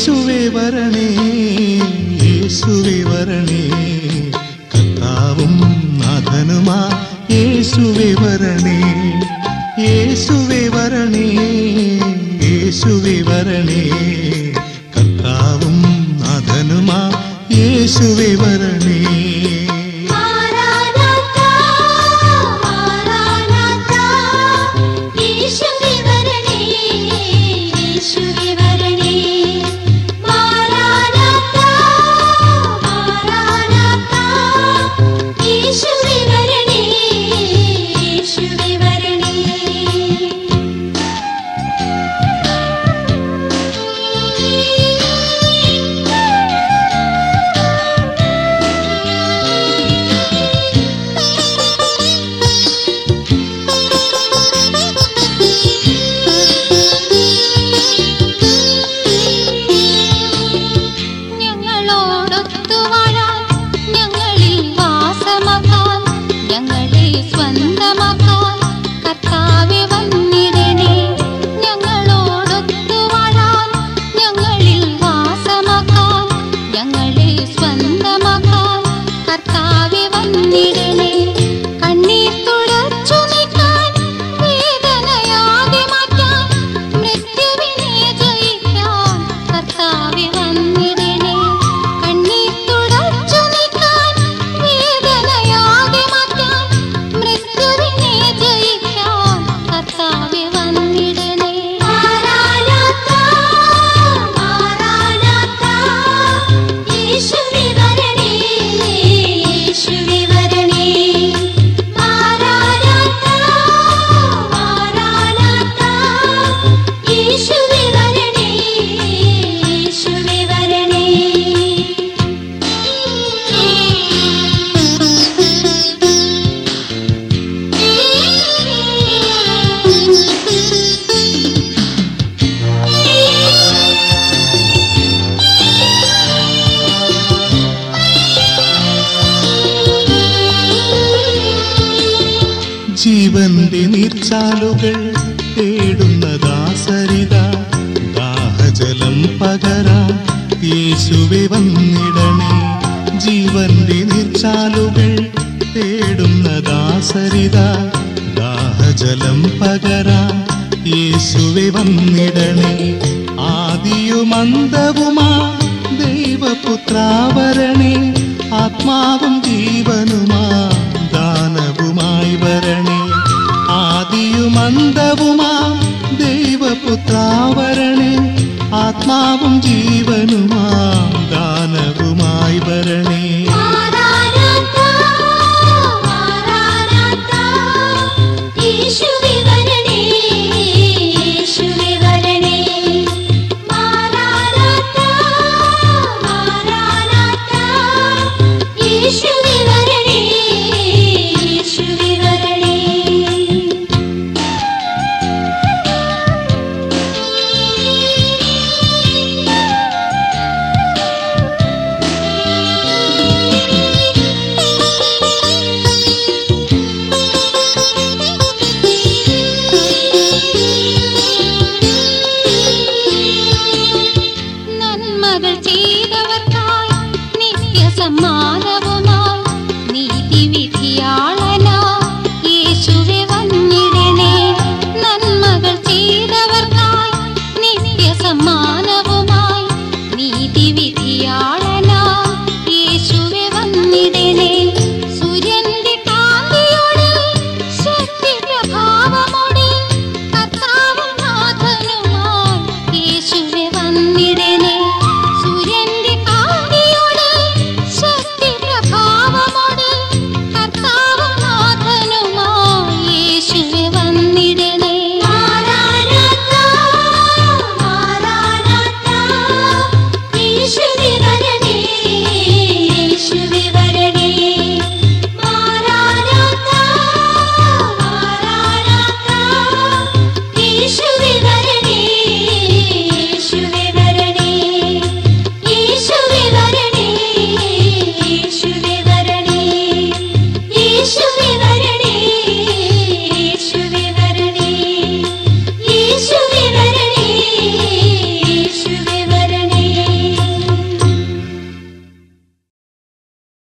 യേശുവേ വരണേ യേശുവേ വരണേ. കർത്താവും നാഥനുമാ യേശുവേ വരണേ യേശുവേ വരണേ. നിന്റെ നീർച്ചാലുകൾ തേടുന്നതാസരിത ദാഹജലം പകരാ യേശുവെ വന്നിടണേ. ജീവന്റെ നീർച്ചാലുകൾ തേടുന്നതാസരിത ദാഹജലം പകരാ യേശുവെ വന്നിടണേ. ആദിയുമന്തവുമാ ദൈവപുത്രാവരണേ ആത്മാവും ജീവനുമാ മന്ദവുമാം ദൈവപുത്രാവരണേ. ആത്മാവും